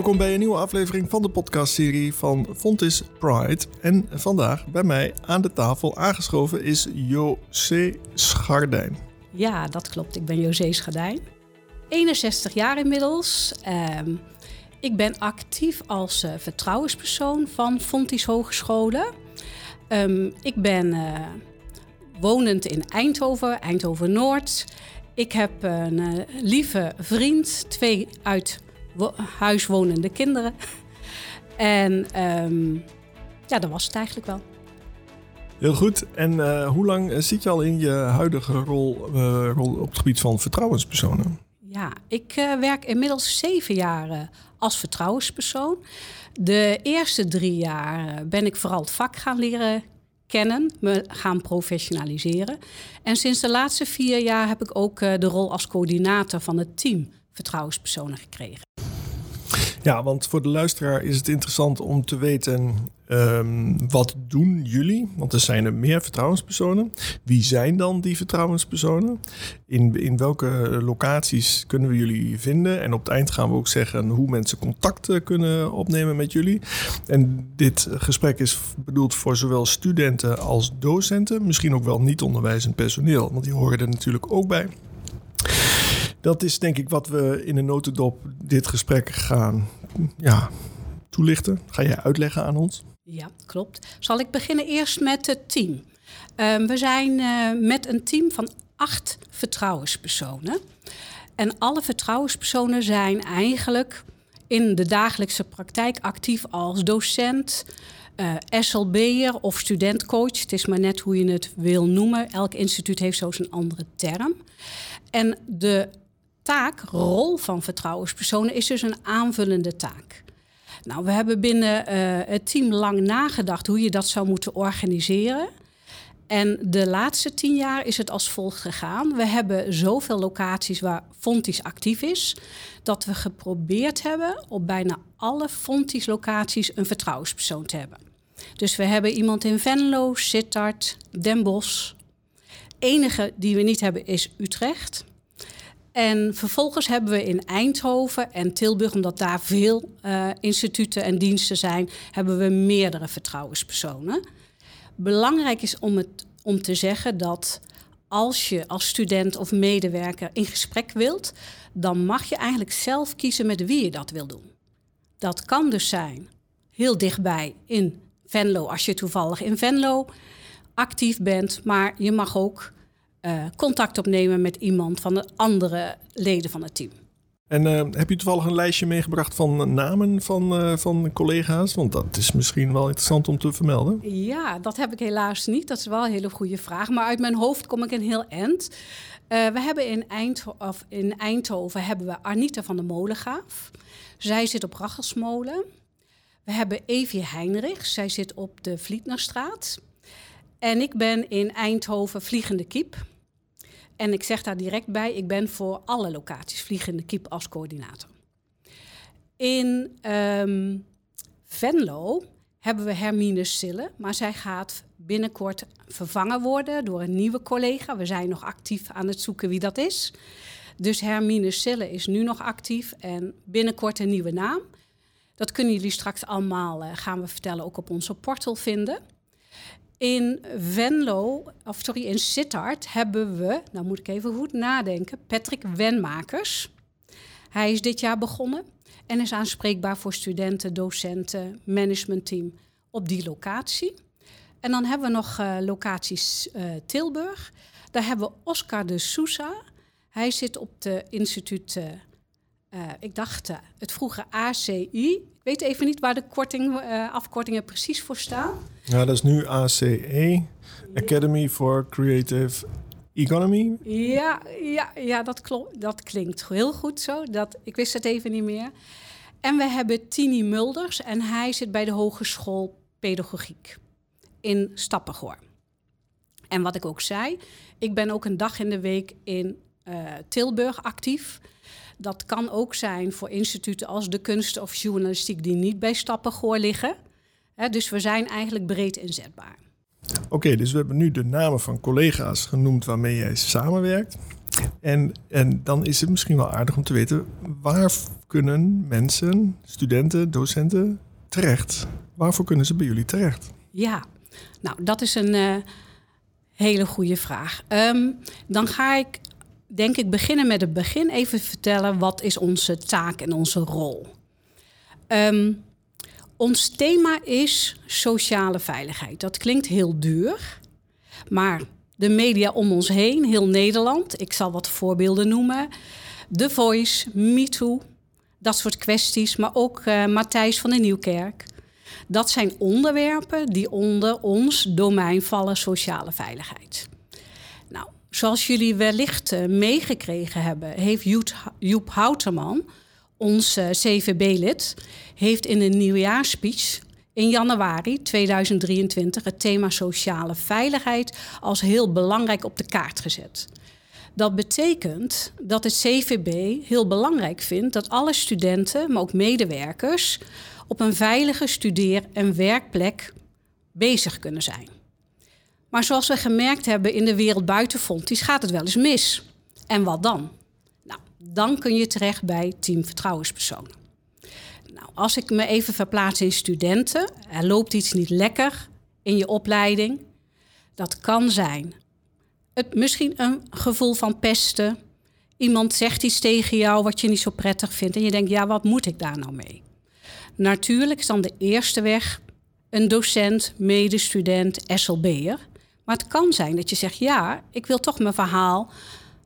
Welkom bij een nieuwe aflevering van de podcastserie van Fontis Pride. En vandaag bij mij aan de tafel aangeschoven is José Schardijn. Ja, dat klopt. Ik ben José Schardijn. 61 jaar inmiddels. Ehm, ik ben actief als uh, vertrouwenspersoon van Fontis Hogescholen. Um, ik ben uh, wonend in Eindhoven, Eindhoven Noord. Ik heb een uh, lieve vriend, twee uit huiswonende kinderen. En um, ja, dat was het eigenlijk wel. Heel goed. En uh, hoe lang zit je al in je huidige rol, uh, rol op het gebied van vertrouwenspersonen? Ja, ik uh, werk inmiddels zeven jaar als vertrouwenspersoon. De eerste drie jaar ben ik vooral het vak gaan leren kennen, me gaan professionaliseren. En sinds de laatste vier jaar heb ik ook de rol als coördinator van het team vertrouwenspersonen gekregen. Ja, want voor de luisteraar is het interessant om te weten um, wat doen jullie? Want er zijn er meer vertrouwenspersonen. Wie zijn dan die vertrouwenspersonen? In, in welke locaties kunnen we jullie vinden? En op het eind gaan we ook zeggen hoe mensen contact kunnen opnemen met jullie. En dit gesprek is bedoeld voor zowel studenten als docenten. Misschien ook wel niet onderwijzend personeel, want die horen er natuurlijk ook bij. Dat is denk ik wat we in een notendop dit gesprek gaan ja, toelichten. Ga jij uitleggen aan ons? Ja, klopt. Zal ik beginnen eerst met het team. Um, we zijn uh, met een team van acht vertrouwenspersonen. En alle vertrouwenspersonen zijn eigenlijk in de dagelijkse praktijk actief als docent, uh, SLB'er of studentcoach. Het is maar net hoe je het wil noemen. Elk instituut heeft zo zijn andere term. En de taak, rol van vertrouwenspersonen is dus een aanvullende taak. Nou, we hebben binnen uh, het team lang nagedacht hoe je dat zou moeten organiseren. En de laatste tien jaar is het als volgt gegaan. We hebben zoveel locaties waar Fontis actief is, dat we geprobeerd hebben op bijna alle Fontis locaties een vertrouwenspersoon te hebben. Dus we hebben iemand in Venlo, Sittard, Den Bosch. Enige die we niet hebben is Utrecht. En vervolgens hebben we in Eindhoven en Tilburg, omdat daar veel uh, instituten en diensten zijn, hebben we meerdere vertrouwenspersonen. Belangrijk is om, het, om te zeggen dat als je als student of medewerker in gesprek wilt, dan mag je eigenlijk zelf kiezen met wie je dat wil doen. Dat kan dus zijn heel dichtbij in Venlo, als je toevallig in Venlo actief bent, maar je mag ook uh, contact opnemen met iemand van de andere leden van het team. En uh, heb je toevallig een lijstje meegebracht van namen van, uh, van collega's? Want dat is misschien wel interessant om te vermelden. Ja, dat heb ik helaas niet. Dat is wel een hele goede vraag. Maar uit mijn hoofd kom ik een heel eind. we hebben in, Eindho of in Eindhoven hebben we Arnita van der Molengaaf. Zij zit op Rachelsmolen. We hebben Evie Heinrich. Zij zit op de Vlietnerstraat. En ik ben in Eindhoven Vliegende Kiep. En ik zeg daar direct bij, ik ben voor alle locaties Vliegende Kiep als coördinator. In um, Venlo hebben we Hermine Sille, maar zij gaat binnenkort vervangen worden door een nieuwe collega. We zijn nog actief aan het zoeken wie dat is. Dus Hermine Sille is nu nog actief en binnenkort een nieuwe naam. Dat kunnen jullie straks allemaal, uh, gaan we vertellen, ook op onze portal vinden. In Venlo, of sorry, in Sittard hebben we, nou moet ik even goed nadenken, Patrick Wenmakers. Hij is dit jaar begonnen en is aanspreekbaar voor studenten, docenten, managementteam op die locatie. En dan hebben we nog uh, locaties uh, Tilburg. Daar hebben we Oscar de Sousa. Hij zit op de instituut, uh, ik dacht het vroege ACI, weet even niet waar de korting, uh, afkortingen precies voor staan. Ja, dat is nu ACE, Academy for Creative Economy. Ja, ja, ja dat, klopt, dat klinkt heel goed zo. Dat, ik wist het even niet meer. En we hebben Tini Mulders en hij zit bij de Hogeschool Pedagogiek in Stappengoor. En wat ik ook zei, ik ben ook een dag in de week in uh, Tilburg actief. Dat kan ook zijn voor instituten als de kunst of journalistiek die niet bij Stappengoor liggen. dus we zijn eigenlijk breed inzetbaar. Oké, dus we hebben nu de namen van collega's genoemd waarmee jij samenwerkt. En, en dan is het misschien wel aardig om te weten... waar kunnen mensen, studenten, docenten terecht? Waarvoor kunnen ze bij jullie terecht? Ja, nou, dat is een uh, hele goede vraag. Um, dan ga ik, denk ik, beginnen met het begin. Even vertellen wat is onze taak en onze rol. Um, ons thema is sociale veiligheid. Dat klinkt heel duur, maar de media om ons heen, heel Nederland, ik zal wat voorbeelden noemen. The Voice, MeToo, dat soort kwesties, maar ook uh, Matthijs van de Nieuwkerk. Dat zijn onderwerpen die onder ons domein vallen, sociale veiligheid. Zoals jullie wellicht uh, meegekregen hebben, heeft Joep Houterman, ons uh, CVB-lid, heeft in een nieuwjaarspeech in januari 2023 het thema sociale veiligheid als heel belangrijk op de kaart gezet. Dat betekent dat het CVB heel belangrijk vindt dat alle studenten, maar ook medewerkers, op een veilige studeer- en werkplek bezig kunnen zijn. Maar zoals we gemerkt hebben in de wereld buiten Fonties gaat het wel eens mis. En wat dan? Nou, dan kun je terecht bij team vertrouwenspersonen. Nou, als ik me even verplaats in studenten, er loopt iets niet lekker in je opleiding. Dat kan zijn het, misschien een gevoel van pesten. Iemand zegt iets tegen jou wat je niet zo prettig vindt en je denkt, ja, wat moet ik daar nou mee? Natuurlijk is dan de eerste weg een docent, medestudent, SLB'er. Maar het kan zijn dat je zegt, ja, ik wil toch mijn verhaal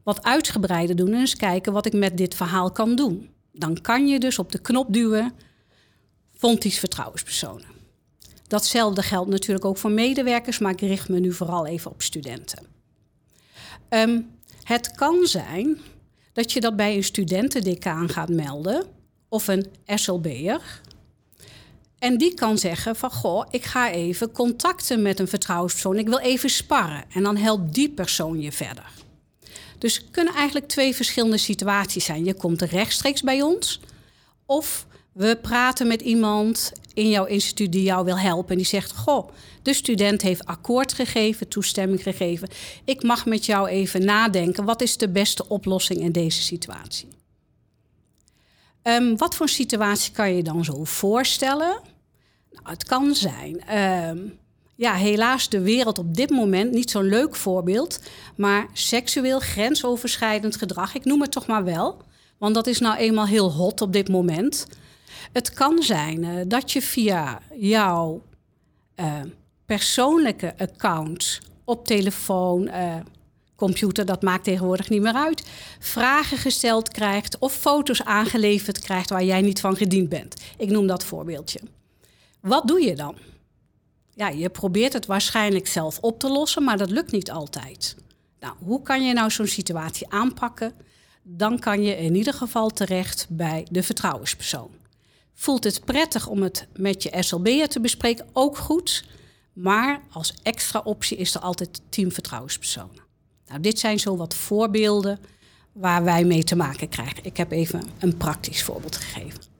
wat uitgebreider doen en eens kijken wat ik met dit verhaal kan doen. Dan kan je dus op de knop duwen, Fonties vertrouwenspersonen. Datzelfde geldt natuurlijk ook voor medewerkers, maar ik richt me nu vooral even op studenten. Ehm, het kan zijn dat je dat bij een studentendecaan gaat melden of een SLB'er. En die kan zeggen van, goh, ik ga even contacten met een vertrouwenspersoon. Ik wil even sparren. En dan helpt die persoon je verder. Dus het kunnen eigenlijk twee verschillende situaties zijn. Je komt rechtstreeks bij ons. Of we praten met iemand in jouw instituut die jou wil helpen. En die zegt: Goh, de student heeft akkoord gegeven, toestemming gegeven. Ik mag met jou even nadenken. Wat is de beste oplossing in deze situatie? Um, wat voor situatie kan je dan zo voorstellen? Nou, het kan zijn. Um, ja, helaas de wereld op dit moment niet zo'n leuk voorbeeld. Maar seksueel grensoverschrijdend gedrag, ik noem het toch maar wel. Want dat is nou eenmaal heel hot op dit moment. Het kan zijn uh, dat je via jouw uh, persoonlijke account op telefoon, uh, computer, dat maakt tegenwoordig niet meer uit, vragen gesteld krijgt of foto's aangeleverd krijgt waar jij niet van gediend bent. Ik noem dat voorbeeldje. Wat doe je dan? Ja, je probeert het waarschijnlijk zelf op te lossen, maar dat lukt niet altijd. Nou, hoe kan je nou zo'n situatie aanpakken? Dan kan je in ieder geval terecht bij de vertrouwenspersoon. Voelt het prettig om het met je SLB'er te bespreken? Ook goed. Maar als extra optie is er altijd teamvertrouwenspersonen. Nou, dit zijn zo wat voorbeelden waar wij mee te maken krijgen. Ik heb even een praktisch voorbeeld gegeven.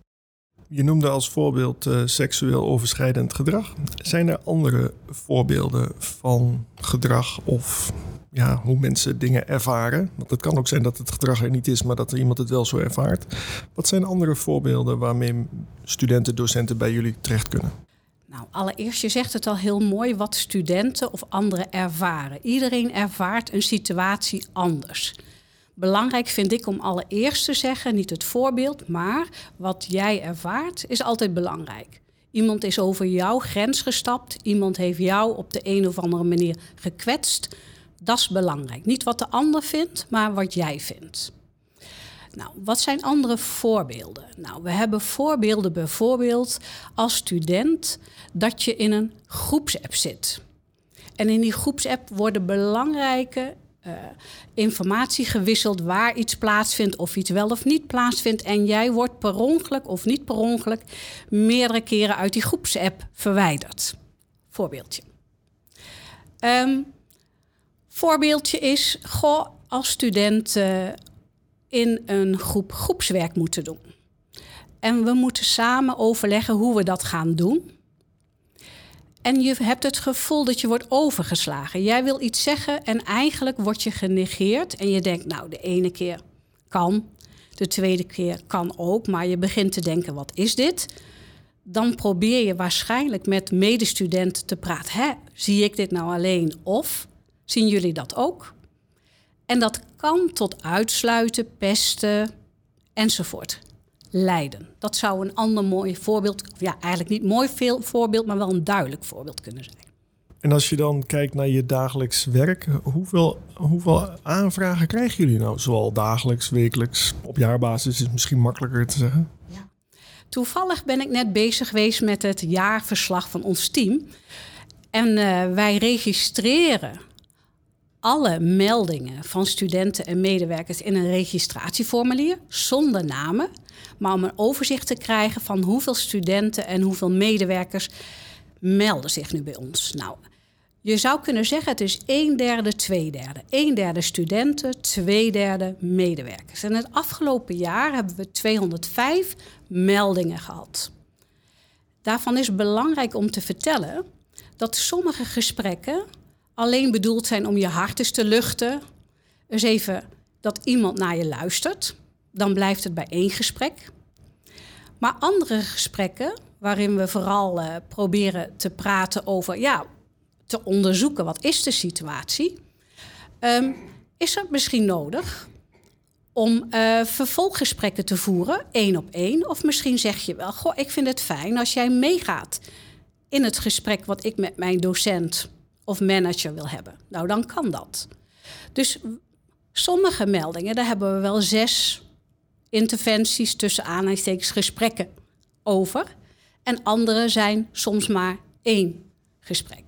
Je noemde als voorbeeld uh, seksueel overschrijdend gedrag. Zijn er andere voorbeelden van gedrag of ja, hoe mensen dingen ervaren? Want het kan ook zijn dat het gedrag er niet is, maar dat iemand het wel zo ervaart. Wat zijn andere voorbeelden waarmee studenten, docenten bij jullie terecht kunnen? Nou, allereerst, je zegt het al heel mooi, wat studenten of anderen ervaren. Iedereen ervaart een situatie anders. Belangrijk vind ik om allereerst te zeggen, niet het voorbeeld, maar wat jij ervaart is altijd belangrijk. Iemand is over jouw grens gestapt, iemand heeft jou op de een of andere manier gekwetst. Dat is belangrijk. Niet wat de ander vindt, maar wat jij vindt. Nou, wat zijn andere voorbeelden? Nou, we hebben voorbeelden bijvoorbeeld als student dat je in een groepsapp zit. En in die groepsapp worden belangrijke uh, informatie gewisseld waar iets plaatsvindt of iets wel of niet plaatsvindt. En jij wordt per ongeluk of niet per ongeluk meerdere keren uit die groepsapp verwijderd. Voorbeeldje. Um, voorbeeldje is, goh, als student in een groep groepswerk moeten doen. En we moeten samen overleggen hoe we dat gaan doen. En je hebt het gevoel dat je wordt overgeslagen. Jij wil iets zeggen en eigenlijk word je genegeerd. En je denkt, nou, de ene keer kan, de tweede keer kan ook. Maar je begint te denken, wat is dit? Dan probeer je waarschijnlijk met medestudenten te praten. Hè, zie ik dit nou alleen of zien jullie dat ook? En dat kan tot uitsluiten, pesten enzovoort leiden. Dat zou een ander mooi voorbeeld, ja, eigenlijk niet mooi veel voorbeeld, maar wel een duidelijk voorbeeld kunnen zijn. En als je dan kijkt naar je dagelijks werk, hoeveel, hoeveel aanvragen krijgen jullie nou? Zowel dagelijks, wekelijks, op jaarbasis is misschien makkelijker te zeggen. Ja. Toevallig ben ik net bezig geweest met het jaarverslag van ons team. En uh, wij registreren alle meldingen van studenten en medewerkers in een registratieformulier zonder namen, maar om een overzicht te krijgen van hoeveel studenten en hoeveel medewerkers melden zich nu bij ons. Nou, je zou kunnen zeggen het is een derde, twee derde. Een derde studenten, twee derde medewerkers. En het afgelopen jaar hebben we 205 meldingen gehad. Daarvan is belangrijk om te vertellen dat sommige gesprekken alleen bedoeld zijn om je hart eens te luchten. Dus even dat iemand naar je luistert. Dan blijft het bij één gesprek. Maar andere gesprekken, waarin we vooral uh, proberen te praten over, ja, te onderzoeken wat is de situatie, um, is het misschien nodig om uh, vervolggesprekken te voeren, één op één. Of misschien zeg je wel, goh, ik vind het fijn als jij meegaat in het gesprek wat ik met mijn docent of manager wil hebben. Nou, dan kan dat. Dus sommige meldingen, daar hebben we wel zes interventies tussen aanhalingstekens gesprekken over. En andere zijn soms maar één gesprek.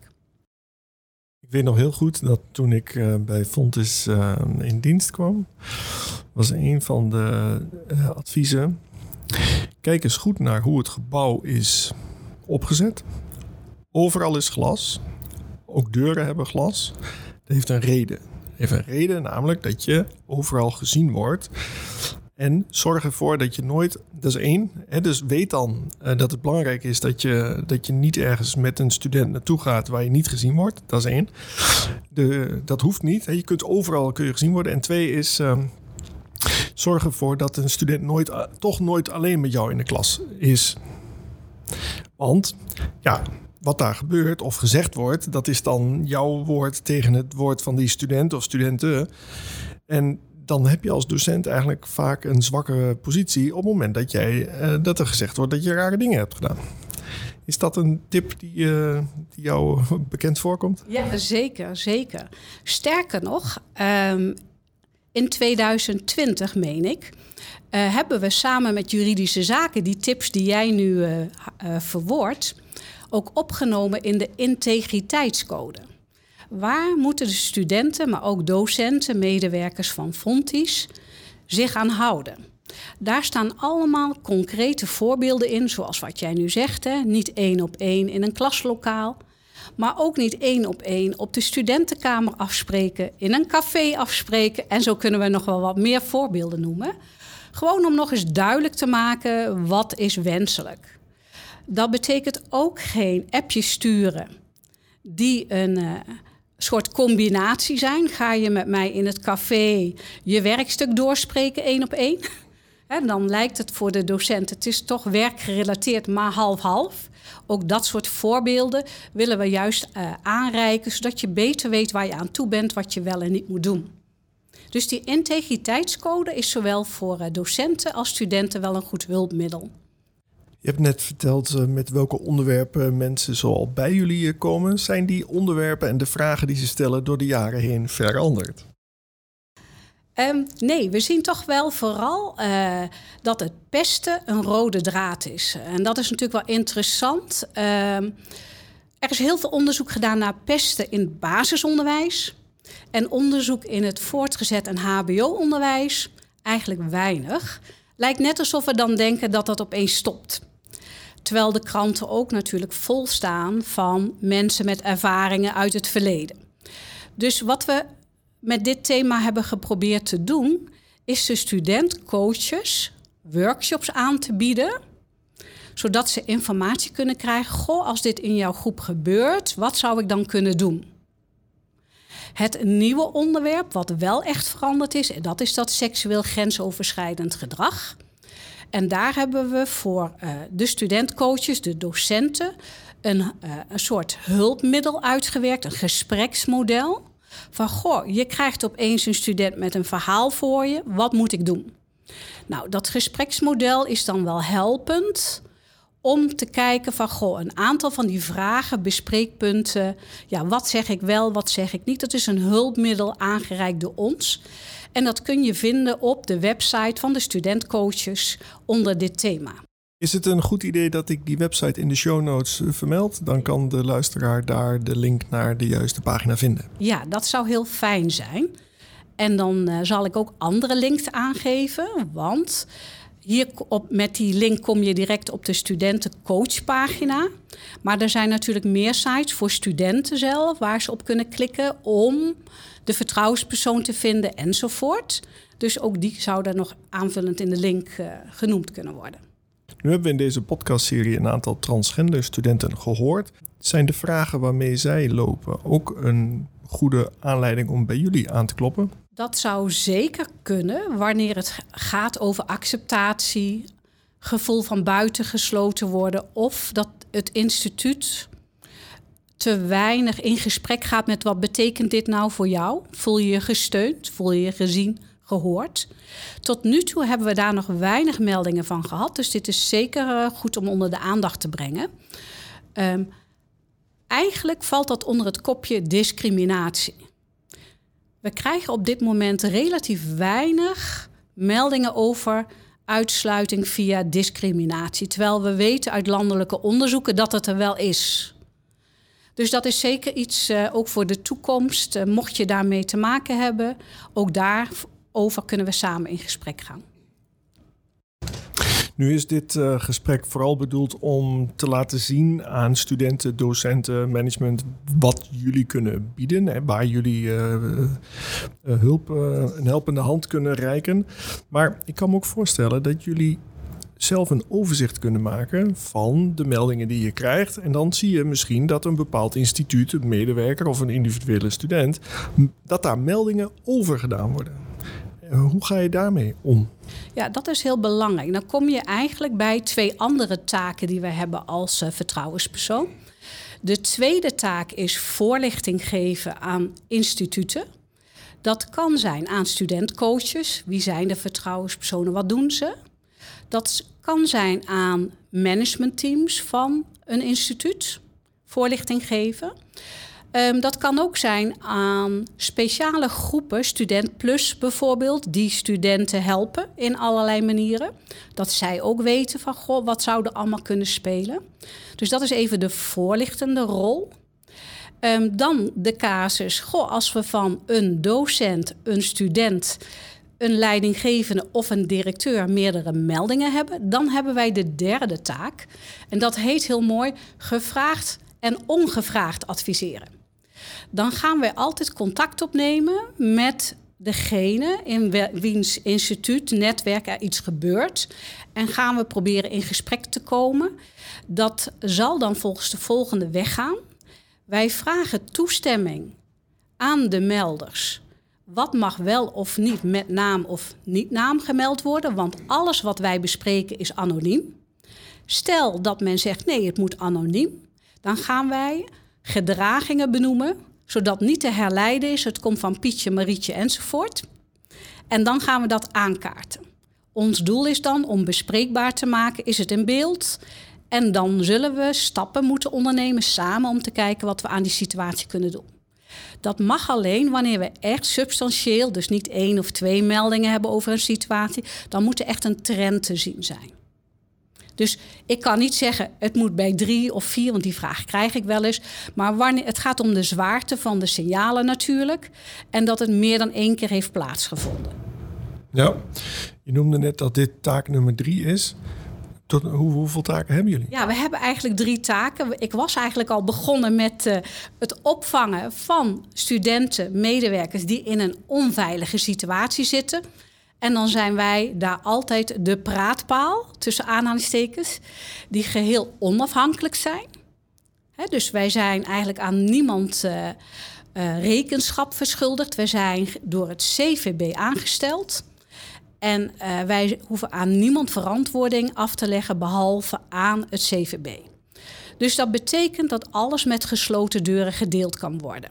Ik weet nog heel goed dat toen ik uh, bij Fontis uh, in dienst kwam, was een van de uh, adviezen. Kijk eens goed naar hoe het gebouw is opgezet. Overal is glas. Ook deuren hebben glas. Dat heeft een reden. Dat heeft een reden, namelijk dat je overal gezien wordt. En zorg ervoor dat je nooit, dat is één. Hè, dus weet dan uh, dat het belangrijk is dat je, dat je niet ergens met een student naartoe gaat waar je niet gezien wordt. Dat is één. De, dat hoeft niet. Hè. Je kunt overal kun je gezien worden. En twee is. Uh, zorg ervoor dat een student nooit, uh, toch nooit alleen met jou in de klas is. Want ja, wat daar gebeurt of gezegd wordt, dat is dan jouw woord tegen het woord van die student of studenten. En dan heb je als docent eigenlijk vaak een zwakke positie op het moment dat, jij, uh, dat er gezegd wordt dat je rare dingen hebt gedaan. Is dat een tip die, uh, die jou bekend voorkomt? Ja, zeker, zeker. Sterker nog, um, in 2020, meen ik, uh, hebben we samen met juridische zaken die tips die jij nu verwoordt, ook opgenomen in de integriteitscode. Waar moeten de studenten, maar ook docenten, medewerkers van Fontis zich aan houden? Daar staan allemaal concrete voorbeelden in, zoals wat jij nu zegt. Hè? Niet één op één in een klaslokaal, maar ook niet één op één op de studentenkamer afspreken, in een café afspreken. En zo kunnen we nog wel wat meer voorbeelden noemen. Gewoon om nog eens duidelijk te maken wat is wenselijk. Dat betekent ook geen appjes sturen die een uh, soort combinatie zijn. Ga je met mij in het café je werkstuk doorspreken één op één? Dan lijkt het voor de docent, het is toch werkgerelateerd, maar half-half. Ook dat soort voorbeelden willen we juist uh, aanreiken, zodat je beter weet waar je aan toe bent, wat je wel en niet moet doen. Dus die integriteitscode is zowel voor uh, docenten als studenten wel een goed hulpmiddel. Je hebt net verteld uh, met welke onderwerpen mensen zoal bij jullie uh, komen. Zijn die onderwerpen en de vragen die ze stellen door de jaren heen veranderd? Um, nee, we zien toch wel vooral uh, dat het pesten een rode draad is. En dat is natuurlijk wel interessant. Uh, er is heel veel onderzoek gedaan naar pesten in het basisonderwijs. En onderzoek in het voortgezet en HBO-onderwijs eigenlijk weinig. Lijkt net alsof we dan denken dat dat opeens stopt. Terwijl de kranten ook natuurlijk vol staan van mensen met ervaringen uit het verleden. Dus wat we met dit thema hebben geprobeerd te doen, is de studentcoaches workshops aan te bieden, Zodat ze informatie kunnen krijgen. Goh, als dit in jouw groep gebeurt, wat zou ik dan kunnen doen? Het nieuwe onderwerp, wat wel echt veranderd is, en dat is dat seksueel grensoverschrijdend gedrag. En daar hebben we voor uh, de studentcoaches, de docenten, een, uh, een soort hulpmiddel uitgewerkt, een gespreksmodel. Van goh, je krijgt opeens een student met een verhaal voor je, wat moet ik doen? Nou, dat gespreksmodel is dan wel helpend om te kijken van goh, een aantal van die vragen, bespreekpunten. Ja, wat zeg ik wel, wat zeg ik niet? Dat is een hulpmiddel aangereikt door ons. En dat kun je vinden op de website van de studentcoaches onder dit thema. Is het een goed idee dat ik die website in de show notes eh, vermeld? Dan kan de luisteraar daar de link naar de juiste pagina vinden. Ja, dat zou heel fijn zijn. En dan uh, zal ik ook andere links aangeven, want hier op, met die link kom je direct op de studentencoachpagina. Maar er zijn natuurlijk meer sites voor studenten zelf waar ze op kunnen klikken om de vertrouwenspersoon te vinden enzovoort. Dus ook die zouden nog aanvullend in de link uh, genoemd kunnen worden. Nu hebben we in deze podcastserie een aantal transgender studenten gehoord. Zijn de vragen waarmee zij lopen ook een goede aanleiding om bij jullie aan te kloppen? Dat zou zeker kunnen wanneer het gaat over acceptatie, gevoel van buitengesloten worden of dat het instituut te weinig in gesprek gaat met wat betekent dit nou voor jou? Voel je je gesteund? Voel je je gezien, gehoord? Tot nu toe hebben we daar nog weinig meldingen van gehad, dus dit is zeker eh, goed om onder de aandacht te brengen. Um, eigenlijk valt dat onder het kopje discriminatie. We krijgen op dit moment relatief weinig meldingen over uitsluiting via discriminatie. Terwijl we weten uit landelijke onderzoeken dat het er wel is. Dus dat is zeker iets uh, ook voor de toekomst. Uh, mocht je daarmee te maken hebben, ook daarover kunnen we samen in gesprek gaan. Nu is dit uh, gesprek vooral bedoeld om te laten zien aan studenten, docenten, management wat jullie kunnen bieden, hè, waar jullie uh, uh, hulp, een helpende hand kunnen reiken. Maar ik kan me ook voorstellen dat jullie zelf een overzicht kunnen maken van de meldingen die je krijgt. En dan zie je misschien dat een bepaald instituut, een medewerker of een individuele student, dat daar meldingen over gedaan worden. Hoe ga je daarmee om? Ja, dat is heel belangrijk. Dan kom je eigenlijk bij twee andere taken die we hebben als uh, vertrouwenspersoon. De tweede taak is voorlichting geven aan instituten. Dat kan zijn aan studentcoaches. Wie zijn de vertrouwenspersonen? Wat doen ze? Dat kan zijn aan managementteams van een instituut. Voorlichting geven. Um, dat kan ook zijn aan speciale groepen, Student Plus bijvoorbeeld, die studenten helpen in allerlei manieren. Dat zij ook weten van, goh, wat zouden allemaal kunnen spelen. Dus dat is even de voorlichtende rol. Um, dan de casus, goh, als we van een docent, een student, een leidinggevende of een directeur meerdere meldingen hebben, dan hebben wij de derde taak. En dat heet heel mooi gevraagd en ongevraagd adviseren dan gaan wij altijd contact opnemen met degene in wiens instituut, netwerk er iets gebeurt. En gaan we proberen in gesprek te komen. Dat zal dan volgens de volgende weg gaan. Wij vragen toestemming aan de melders. Wat mag wel of niet met naam of niet naam gemeld worden? Want alles wat wij bespreken is anoniem. Stel dat men zegt nee, het moet anoniem. Dan gaan wij gedragingen benoemen zodat niet te herleiden is. Het komt van Pietje, Marietje enzovoort. En dan gaan we dat aankaarten. Ons doel is dan om bespreekbaar te maken, is het in beeld? En dan zullen we stappen moeten ondernemen samen om te kijken wat we aan die situatie kunnen doen. Dat mag alleen wanneer we echt substantieel, dus niet één of twee meldingen hebben over een situatie. Dan moet er echt een trend te zien zijn. Dus ik kan niet zeggen, het moet bij drie of vier, want die vraag krijg ik wel eens. Maar wanneer, het gaat om de zwaarte van de signalen natuurlijk. En dat het meer dan één keer heeft plaatsgevonden. Ja, je noemde net dat dit taak nummer drie is. Tot, hoe, hoeveel taken hebben jullie? Ja, we hebben eigenlijk drie taken. Ik was eigenlijk al begonnen met uh, het opvangen van studenten, medewerkers die in een onveilige situatie zitten. En dan zijn wij daar altijd de praatpaal, tussen aanhalingstekens, die geheel onafhankelijk zijn. dus wij zijn eigenlijk aan niemand uh, uh, rekenschap verschuldigd. We zijn door het CVB aangesteld. En uh, wij hoeven aan niemand verantwoording af te leggen behalve aan het CVB. Dus dat betekent dat alles met gesloten deuren gedeeld kan worden.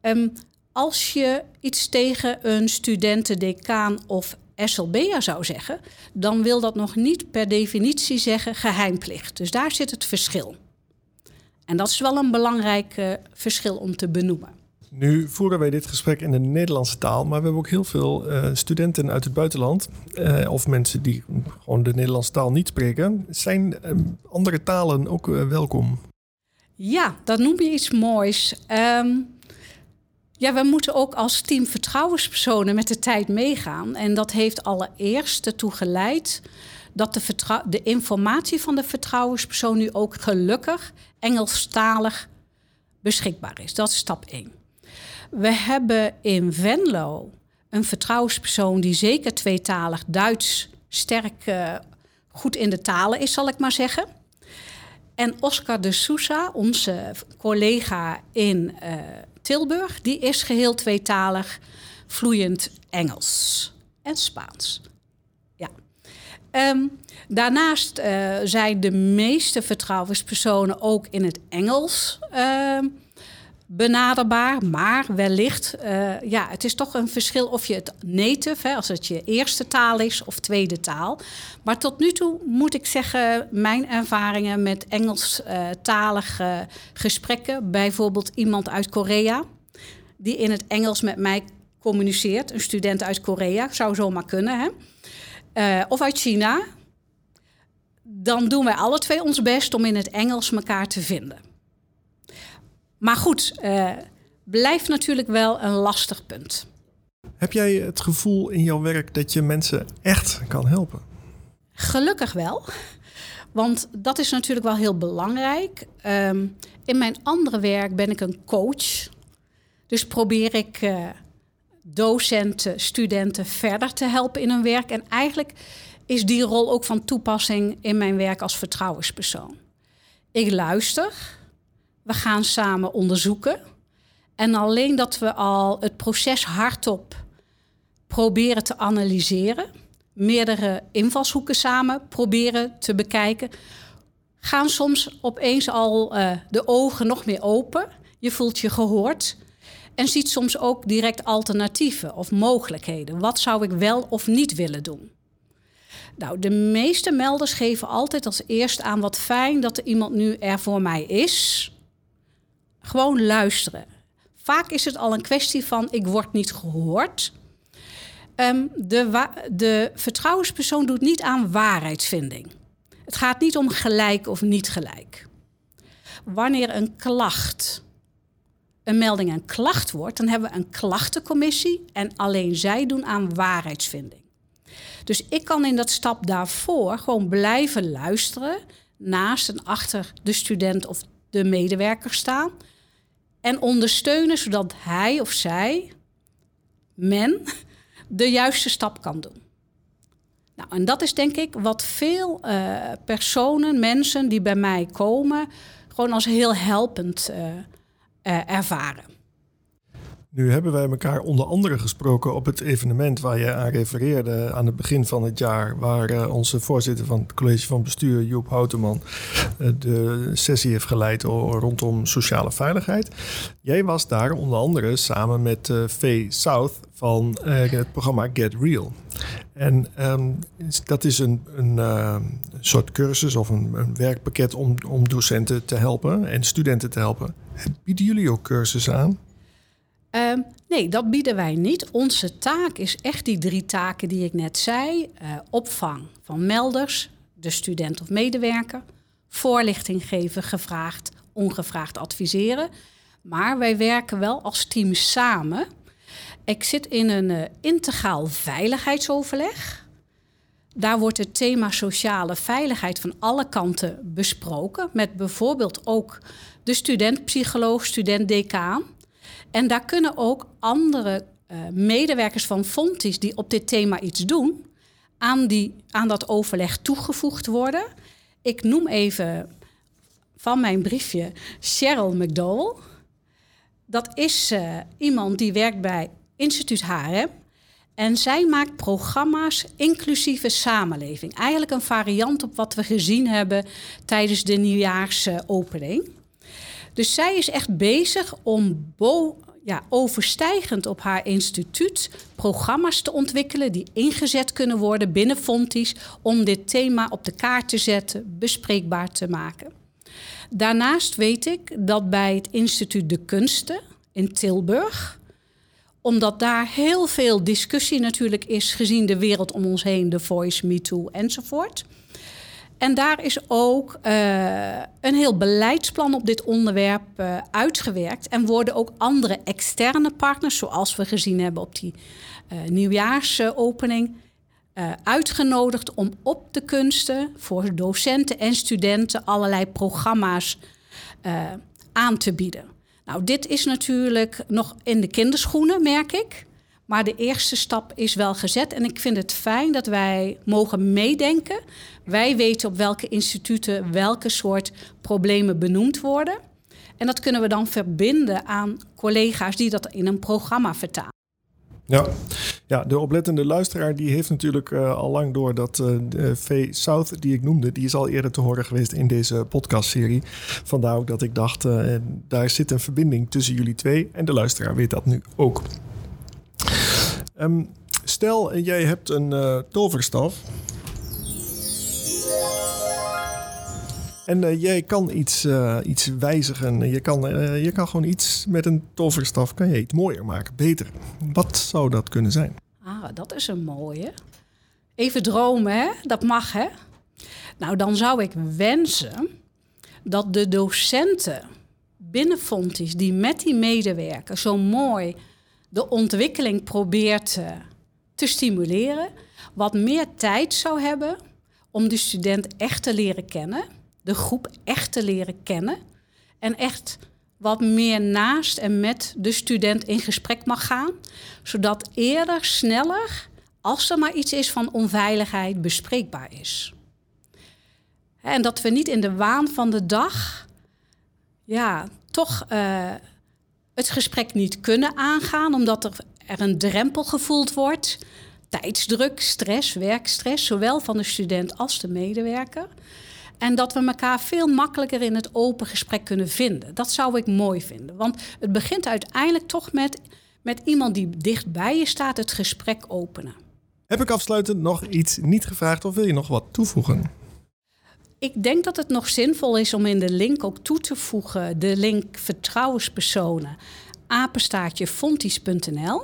Um, als je iets tegen een studentendecaan of SLB'er zou zeggen, dan wil dat nog niet per definitie zeggen geheimplicht. Dus daar zit het verschil. En dat is wel een belangrijk uh, verschil om te benoemen. Nu voeren wij dit gesprek in de Nederlandse taal, maar we hebben ook heel veel uh, studenten uit het buitenland. Uh, of mensen die gewoon de Nederlandse taal niet spreken. Zijn andere talen ook welkom? Ja, dat noem je iets moois. Um, ja, we moeten ook als team vertrouwenspersonen met de tijd meegaan. En dat heeft allereerst ertoe geleid dat de, de informatie van de vertrouwenspersoon nu ook gelukkig Engelstalig beschikbaar is. Dat is stap 1. We hebben in Venlo een vertrouwenspersoon die zeker tweetalig Duits sterk uh, goed in de talen is, zal ik maar zeggen. En Oscar de Sousa, onze collega in uh, Tilburg, die is geheel tweetalig, vloeiend Engels en Spaans. Ja. Um, daarnaast uh, zijn de meeste vertrouwenspersonen ook in het Engels uh, benaderbaar, maar wellicht, uh, ja, het is toch een verschil of je het native, hè, als het je eerste taal is of tweede taal. Maar tot nu toe moet ik zeggen, mijn ervaringen met Engelstalige gesprekken, bijvoorbeeld iemand uit Korea, die in het Engels met mij communiceert, een student uit Korea, zou zomaar kunnen, hè? Uh, of uit China, dan doen wij alle twee ons best om in het Engels elkaar te vinden. Maar goed, uh, blijft natuurlijk wel een lastig punt. Heb jij het gevoel in jouw werk dat je mensen echt kan helpen? Gelukkig wel. Want dat is natuurlijk wel heel belangrijk. Um, in mijn andere werk ben ik een coach. Dus probeer ik uh, docenten, studenten verder te helpen in hun werk. En eigenlijk is die rol ook van toepassing in mijn werk als vertrouwenspersoon. Ik luister, we gaan samen onderzoeken. En alleen dat we al het proces hardop proberen te analyseren, meerdere invalshoeken samen proberen te bekijken, gaan soms opeens al uh, de ogen nog meer open. Je voelt je gehoord en ziet soms ook direct alternatieven of mogelijkheden. Wat zou ik wel of niet willen doen? Nou, de meeste melders geven altijd als eerst aan wat fijn dat er iemand nu er voor mij is. Gewoon luisteren. Vaak is het al een kwestie van ik word niet gehoord. Um, de, de vertrouwenspersoon doet niet aan waarheidsvinding. Het gaat niet om gelijk of niet gelijk. Wanneer een klacht, een melding een klacht wordt, dan hebben we een klachtencommissie en alleen zij doen aan waarheidsvinding. Dus ik kan in dat stap daarvoor gewoon blijven luisteren naast en achter de student of de medewerker staan en ondersteunen zodat hij of zij, men, de juiste stap kan doen. Nou, en dat is denk ik wat veel uh, personen, mensen die bij mij komen, gewoon als heel helpend uh, uh, ervaren. Nu hebben wij elkaar onder andere gesproken op het evenement waar je aan refereerde aan het begin van het jaar, waar uh, onze voorzitter van het college van bestuur, Joep Houteman, uh, de sessie heeft geleid rondom sociale veiligheid. Jij was daar onder andere samen met uh, Faye South van het programma Get Real. En um, dat is een, een soort cursus of een, een werkpakket om, om docenten te helpen en studenten te helpen. Bieden jullie ook cursussen aan? Um, nee, dat bieden wij niet. Onze taak is echt die drie taken die ik net zei: uh, opvang van melders, de student of medewerker, voorlichting geven, gevraagd, ongevraagd adviseren. Maar wij werken wel als team samen. Ik zit in een uh, integraal veiligheidsoverleg. Daar wordt het thema sociale veiligheid van alle kanten besproken. Met bijvoorbeeld ook de studentpsycholoog, student-decaan. En daar kunnen ook andere eh, medewerkers van Fontis die op dit thema iets doen, aan, die, aan dat overleg toegevoegd worden. Ik noem even van mijn briefje Cheryl McDowell. Dat is uh, iemand die werkt bij Instituut HRM. En zij maakt programma's inclusieve samenleving. Eigenlijk een variant op wat we gezien hebben tijdens de nieuwjaarsopening. Dus zij is echt bezig om ja, overstijgend op haar instituut programma's te ontwikkelen die ingezet kunnen worden binnen Fonties om dit thema op de kaart te zetten, bespreekbaar te maken. Daarnaast weet ik dat bij het Instituut de Kunsten in Tilburg, omdat daar heel veel discussie natuurlijk is gezien de wereld om ons heen, de Voice, Me Too enzovoort. En daar is ook uh, een heel beleidsplan op dit onderwerp uh, uitgewerkt. En worden ook andere externe partners, zoals we gezien hebben op die uh, nieuwjaarsopening, uitgenodigd om op de kunsten voor docenten en studenten allerlei programma's aan te bieden. Nou, dit is natuurlijk nog in de kinderschoenen, merk ik. Maar de eerste stap is wel gezet. En ik vind het fijn dat wij mogen meedenken. Wij weten op welke instituten welke soort problemen benoemd worden. En dat kunnen we dan verbinden aan collega's die dat in een programma vertalen. Ja. ja, de oplettende luisteraar die heeft natuurlijk uh, al lang door dat uh, de V South die ik noemde, die is al eerder te horen geweest in deze podcastserie. Vandaar ook dat ik dacht, uh, daar zit een verbinding tussen jullie twee en de luisteraar weet dat nu ook. Um, stel, jij hebt een uh, toverstaf. En uh, jij kan iets, iets wijzigen. Je kan, je kan gewoon iets met een toverstaf kan je iets mooier maken, beter. Wat zou dat kunnen zijn? Ah, dat is een mooie. Even dromen, hè? Dat mag, hè? Nou, dan zou ik wensen dat de docenten binnen Fontis die met die medewerkers zo mooi de ontwikkeling probeert uh, te stimuleren, wat meer tijd zou hebben om de student echt te leren kennen, de groep echt te leren kennen en echt wat meer naast en met de student in gesprek mag gaan, zodat eerder, sneller, als er maar iets is van onveiligheid, bespreekbaar is. En dat we niet in de waan van de dag, ja, toch uh, het gesprek niet kunnen aangaan, omdat er, er een drempel gevoeld wordt. Tijdsdruk, stress, werkstress, zowel van de student als de medewerker. En dat we elkaar veel makkelijker in het open gesprek kunnen vinden. Dat zou ik mooi vinden. Want het begint uiteindelijk toch met, met iemand die dicht bij je staat, het gesprek openen. Heb ik afsluitend nog iets niet gevraagd of wil je nog wat toevoegen? Ik denk dat het nog zinvol is om in de link ook toe te voegen de link vertrouwenspersonen apenstaartje fonties.nl.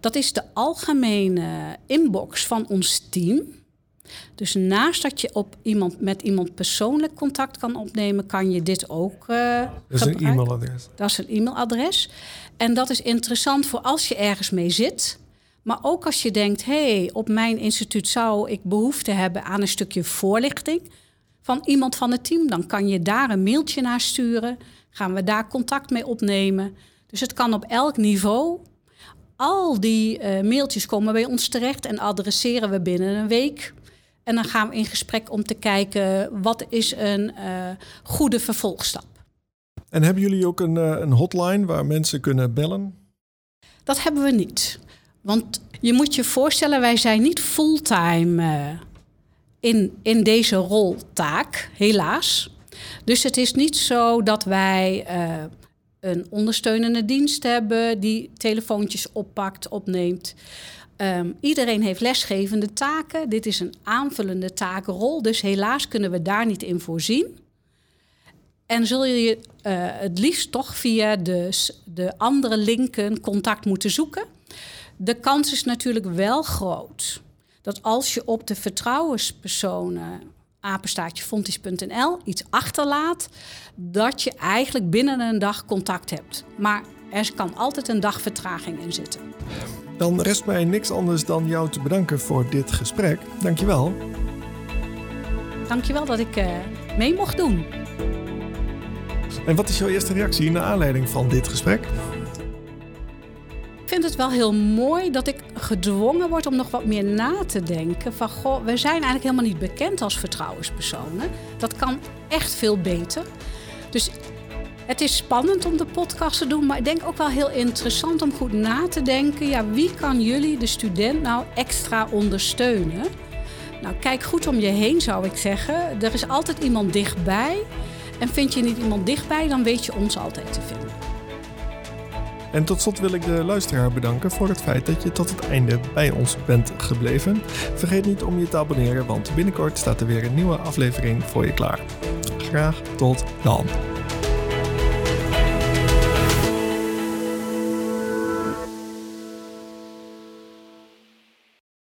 Dat is de algemene inbox van ons team. Dus naast dat je op iemand, met iemand persoonlijk contact kan opnemen, kan je dit ook. Uh, dat is een e-mailadres. Dat is een e-mailadres. En dat is interessant voor als je ergens mee zit. Maar ook als je denkt, hé, hey, op mijn instituut zou ik behoefte hebben aan een stukje voorlichting van iemand van het team, dan kan je daar een mailtje naar sturen. Gaan we daar contact mee opnemen. Dus het kan op elk niveau. Al die uh, mailtjes komen bij ons terecht en adresseren we binnen een week. En dan gaan we in gesprek om te kijken wat is een uh, goede vervolgstap. En hebben jullie ook een, uh, een hotline waar mensen kunnen bellen? Dat hebben we niet. Want je moet je voorstellen, wij zijn niet fulltime uh, in, in deze roltaak, helaas. Dus het is niet zo dat wij uh, een ondersteunende dienst hebben die telefoontjes oppakt, opneemt. Um, iedereen heeft lesgevende taken. Dit is een aanvullende takenrol, dus helaas kunnen we daar niet in voorzien. En zul je uh, het liefst toch via de, de andere linken contact moeten zoeken. De kans is natuurlijk wel groot dat als je op de vertrouwenspersonen apenstaartjefontis.nl iets achterlaat, dat je eigenlijk binnen een dag contact hebt. Maar er kan altijd een dag vertraging in zitten. Dan rest mij niks anders dan jou te bedanken voor dit gesprek. Dankjewel. Dankjewel dat ik uh, mee mocht doen. En wat is jouw eerste reactie naar aanleiding van dit gesprek? Het wel heel mooi dat ik gedwongen word om nog wat meer na te denken. Van goh, we zijn eigenlijk helemaal niet bekend als vertrouwenspersonen. Dat kan echt veel beter. Dus het is spannend om de podcast te doen, maar ik denk ook wel heel interessant om goed na te denken. Ja, wie kan jullie, de student, nou extra ondersteunen? Nou, kijk goed om je heen, zou ik zeggen. Er is altijd iemand dichtbij. En vind je niet iemand dichtbij, dan weet je ons altijd te vinden. En tot slot wil ik de luisteraar bedanken voor het feit dat je tot het einde bij ons bent gebleven. Vergeet niet om je te abonneren, want binnenkort staat er weer een nieuwe aflevering voor je klaar. Graag tot dan.